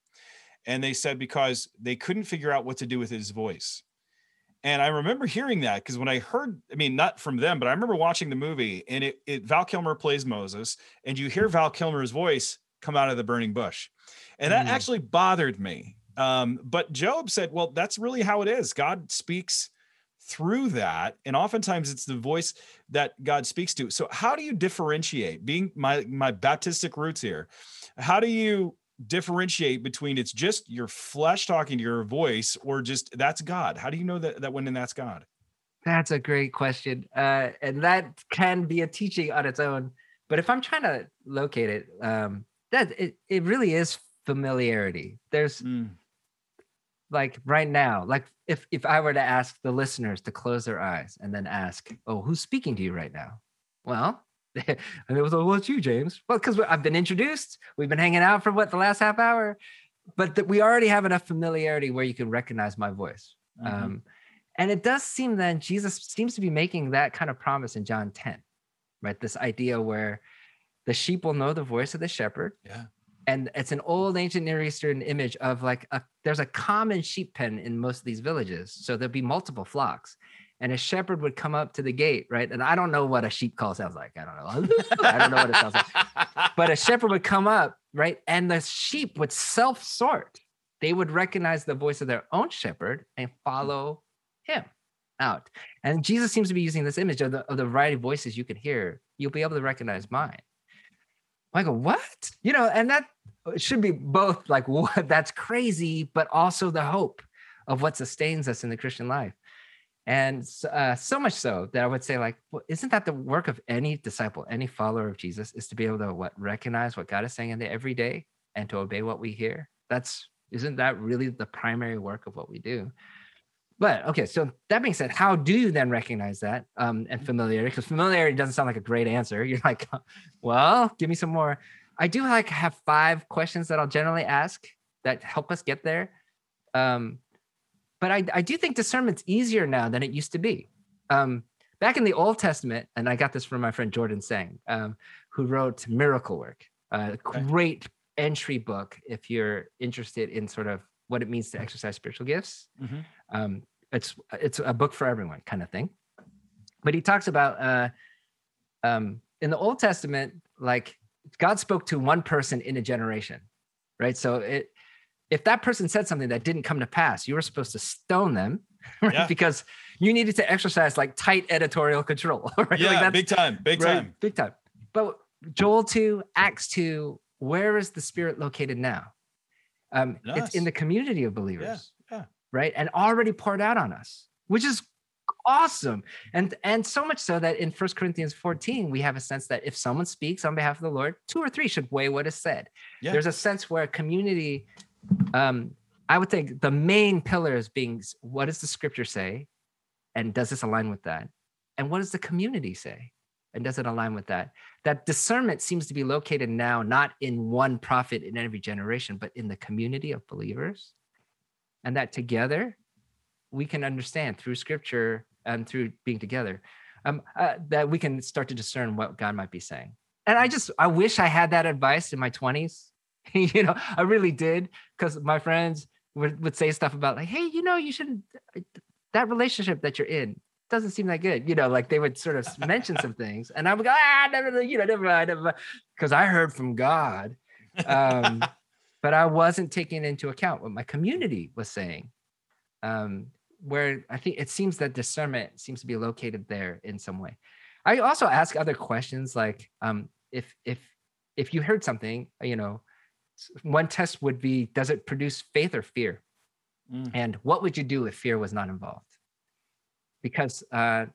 and they said because they couldn't figure out what to do with his voice and I remember hearing that because when I heard, I mean, not from them, but I remember watching the movie and it, it Val Kilmer plays Moses, and you hear Val Kilmer's voice come out of the burning bush. And that mm. actually bothered me. Um, but Jobe said, well, that's really how it is. God speaks through that. And oftentimes it's the voice that God speaks to. So how do you differentiate being my my Baptistic roots here? How do you differentiate between it's just your flesh talking to your voice or just that's God? How do you know that that when and that's God? That's a great question. Uh, and that can be a teaching on its own. But if I'm trying to locate it, um, that it, it really is familiarity. There's mm. Like right now, like if if I were to ask the listeners to close their eyes and then ask, oh, who's speaking to you right now? Well, and it was like, well, it's you, James. Well, because I've been introduced. We've been hanging out for what the last half hour, but that we already have enough familiarity where you can recognize my voice. Mm-hmm. Um, and it does seem then Jesus seems to be making that kind of promise in John 10, right? This idea where the sheep will know the voice of the shepherd. Yeah. And it's an old ancient Near Eastern image of like a, there's a common sheep pen in most of these villages. So there'll be multiple flocks and a shepherd would come up to the gate, right? And I don't know what a sheep call sounds like. I don't know. I don't know what it sounds like. But a shepherd would come up, right? And the sheep would self sort. they would recognize the voice of their own shepherd and follow him out. And Jesus seems to be using this image of the, of the variety of voices you can hear. You'll be able to recognize mine. Go, what? You know, and that should be both like, what? That's crazy, but also the hope of what sustains us in the Christian life. And uh, so much so that I would say, like, well, isn't that the work of any disciple, any follower of Jesus, is to be able to what recognize what God is saying in the everyday and to obey what we hear? That's isn't that really the primary work of what we do? But okay, so that being said, how do you then recognize that um, and familiarity? Because familiarity doesn't sound like a great answer. You're like, well, give me some more. I do like have five questions that I'll generally ask that help us get there. Um, but I, I do think discernment's easier now than it used to be. Um, back in the Old Testament, and I got this from my friend Jordan Seng, um, who wrote Miracle Work, a great entry book if you're interested in sort of what it means to exercise spiritual gifts. Mm-hmm. Um, it's it's a book for everyone kind of thing. But he talks about uh, um, in the Old Testament, like God spoke to one person in a generation, right? So it if that person said something that didn't come to pass, you were supposed to stone them, right? Yeah. Because you needed to exercise like tight editorial control. Right? Yeah, like big time, big right? time, big time. But Joel 2, Acts 2, where is the spirit located now? Um, nice. It's in the community of believers, yeah, yeah. right? And already poured out on us, which is awesome. And and so much so that in First Corinthians 14, we have a sense that if someone speaks on behalf of the Lord, two or three should weigh what is said. Yeah. There's a sense where community um, I would think the main pillars being what does the scripture say? And does this align with that? And what does the community say? And does it align with that? That discernment seems to be located now, not in one prophet in every generation, but in the community of believers. And that together we can understand through scripture and through being together um, uh, that we can start to discern what God might be saying. And I just, I wish I had that advice in my 20s you know, I really did because my friends would, would say stuff about like, hey, you know, you shouldn't that relationship that you're in doesn't seem that good. You know, like they would sort of mention some things, and I would go, ah, never, you know, never mind, never because I heard from God. Um, but I wasn't taking into account what my community was saying. Um, where I think it seems that discernment seems to be located there in some way. I also ask other questions like um, if if if you heard something, you know, one test would be does it produce faith or fear? Mm. and what would you do if fear was not involved? Because uh,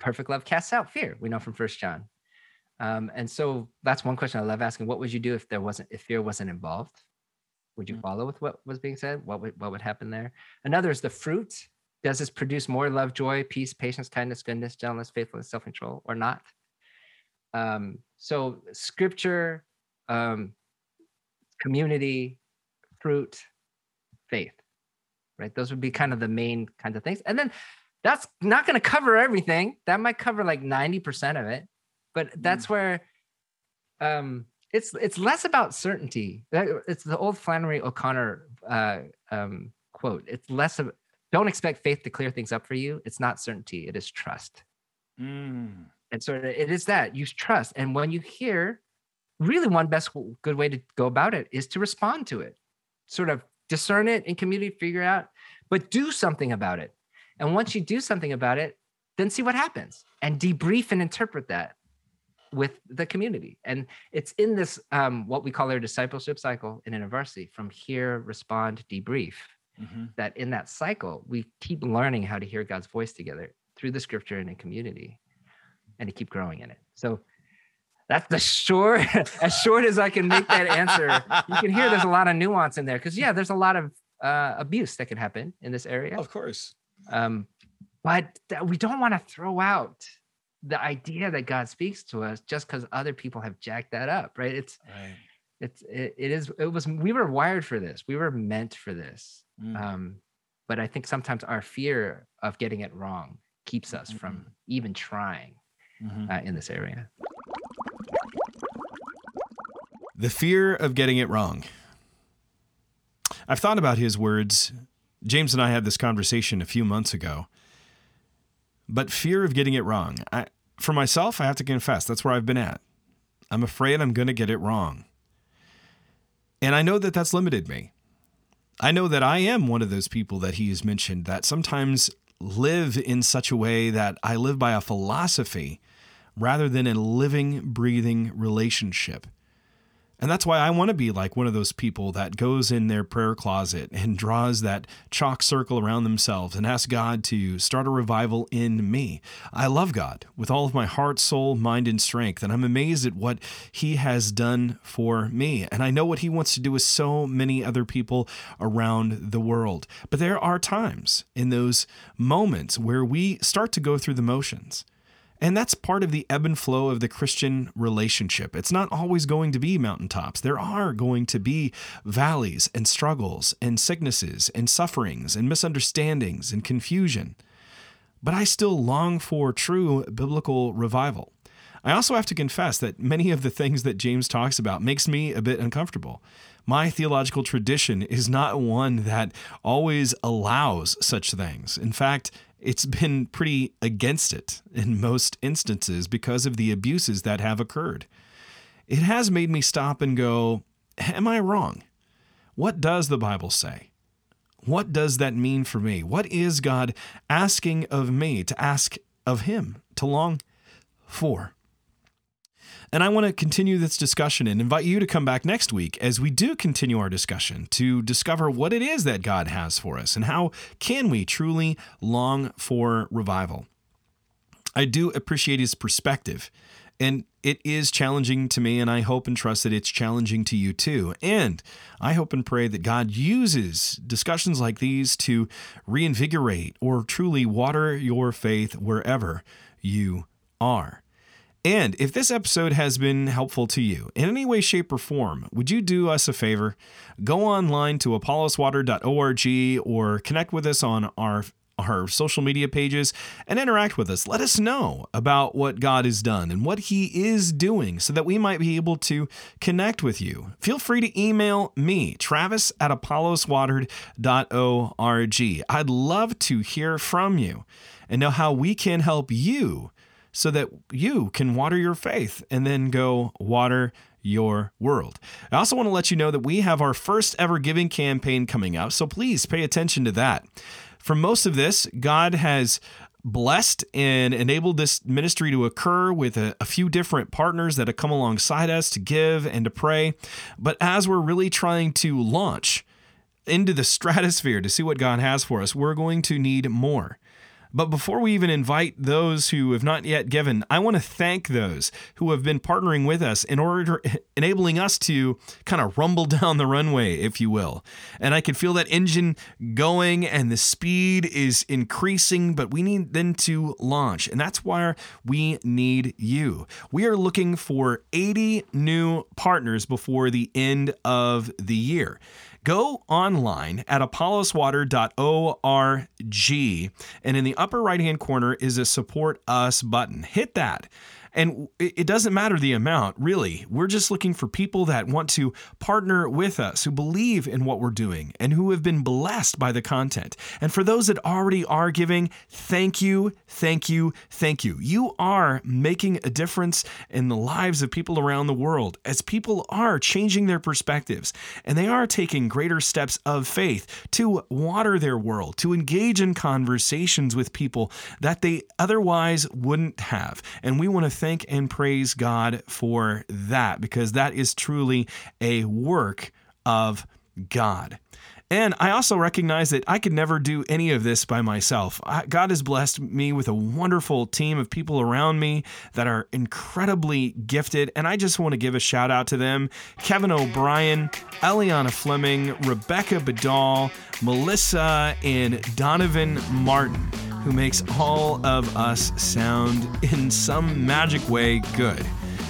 perfect love casts out fear we know from first john. Um, and so that's one question i love asking what would you do if there wasn't if fear wasn't involved? Would you mm. follow with what was being said? What would what would happen there? Another is the fruit does this produce more love joy peace patience kindness goodness gentleness faithfulness self-control or not um, so scripture um, community, fruit, faith, right? Those would be kind of the main kinds of things. And then that's not going to cover everything. That might cover like 90% of it, but that's mm. where um, it's it's less about certainty. It's the old Flannery O'Connor uh, um, quote. It's less of don't expect faith to clear things up for you. It's not certainty. It is trust. Mm. And so it is that you trust. And when you hear really one best good way to go about it is to respond to it sort of discern it in community figure out but do something about it and once you do something about it then see what happens and debrief and interpret that with the community and it's in this um, what we call our discipleship cycle InterVarsity from hear respond debrief mm-hmm. that in that cycle we keep learning how to hear god's voice together through the scripture and in community and to keep growing in it so that's the short, as short as I can make that answer. You can hear there's a lot of nuance in there because yeah, there's a lot of uh, abuse that can happen in this area. Of course. Um, but we don't want to throw out the idea that God speaks to us just because other people have jacked that up, right? It's right. it's it, it is it was we were wired for this. We were meant for this. Mm. Um, but I think sometimes our fear of getting it wrong keeps us mm-hmm. from even trying mm-hmm. uh, in this area. The fear of getting it wrong. I've thought about his words. James and I had this conversation a few months ago. But fear of getting it wrong. I, for myself, I have to confess, that's where I've been at. I'm afraid I'm going to get it wrong. And I know that that's limited me. I know that I am one of those people that he has mentioned that sometimes live in such a way that I live by a philosophy rather than a living, breathing relationship. And that's why I want to be like one of those people that goes in their prayer closet and draws that chalk circle around themselves and asks God to start a revival in me. I love God with all of my heart, soul, mind, and strength. And I'm amazed at what He has done for me. And I know what He wants to do with so many other people around the world. But there are times in those moments where we start to go through the motions. And that's part of the ebb and flow of the Christian relationship. It's not always going to be mountaintops. There are going to be valleys and struggles and sicknesses and sufferings and misunderstandings and confusion. But I still long for true biblical revival. I also have to confess that many of the things that James talks about makes me a bit uncomfortable. My theological tradition is not one that always allows such things. In fact, it's been pretty against it in most instances because of the abuses that have occurred. It has made me stop and go, Am I wrong? What does the Bible say? What does that mean for me? What is God asking of me to ask of Him, to long for? And I want to continue this discussion and invite you to come back next week as we do continue our discussion to discover what it is that God has for us and how can we truly long for revival. I do appreciate his perspective. And it is challenging to me, and I hope and trust that it's challenging to you too. And I hope and pray that God uses discussions like these to reinvigorate or truly water your faith wherever you are. And if this episode has been helpful to you in any way, shape, or form, would you do us a favor? Go online to apolloswater.org or connect with us on our our social media pages and interact with us. Let us know about what God has done and what He is doing so that we might be able to connect with you. Feel free to email me, Travis at apolloswatered.org. I'd love to hear from you and know how we can help you so that you can water your faith and then go water your world. I also want to let you know that we have our first ever giving campaign coming up, so please pay attention to that. For most of this, God has blessed and enabled this ministry to occur with a, a, few different partners that have come alongside us to give and to pray. But as we're really trying to launch into the stratosphere to see what God has for us, we're going to need more. But before we even invite those who have not yet given, I want to thank those who have been partnering with us in order to enabling us to kind of rumble down the runway, if you will. And I can feel that engine going and the speed is increasing, but we need then to launch. And that's why we need you. We are looking for 80 new partners before the end of the year go online at apolloswatered.org and in the upper right hand corner is a support us button. Hit that and it doesn't matter the amount, really. We're just looking for people that want to partner with us, who believe in what we're doing, and who have been blessed by the content. And for those that already are giving, thank you, thank you, thank you. You are making a difference in the lives of people around the world as people are changing their perspectives and they are taking greater steps of faith to water their world, to engage in conversations with people that they otherwise wouldn't have. And we want to thank thank and praise God for that because that is truly a work of God. And I also recognize that I could never do any of this by myself. God has blessed me with a wonderful team of people around me that are incredibly gifted. And I just want to give a shout out to them Kevin O'Brien, Eliana Fleming, Rebecca Bedall, Melissa, and Donovan Martin who makes all of us sound in some magic way good.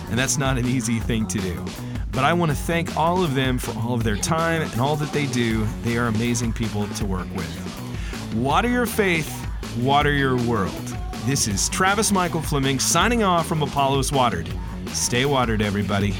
And that's not an easy thing to do. But I want to thank all of them for all of their time and all that they do. They are amazing people to work with. Water your faith, water your world. This is Travis Michael Fleming signing off from Apollos Watered. Stay watered, everybody.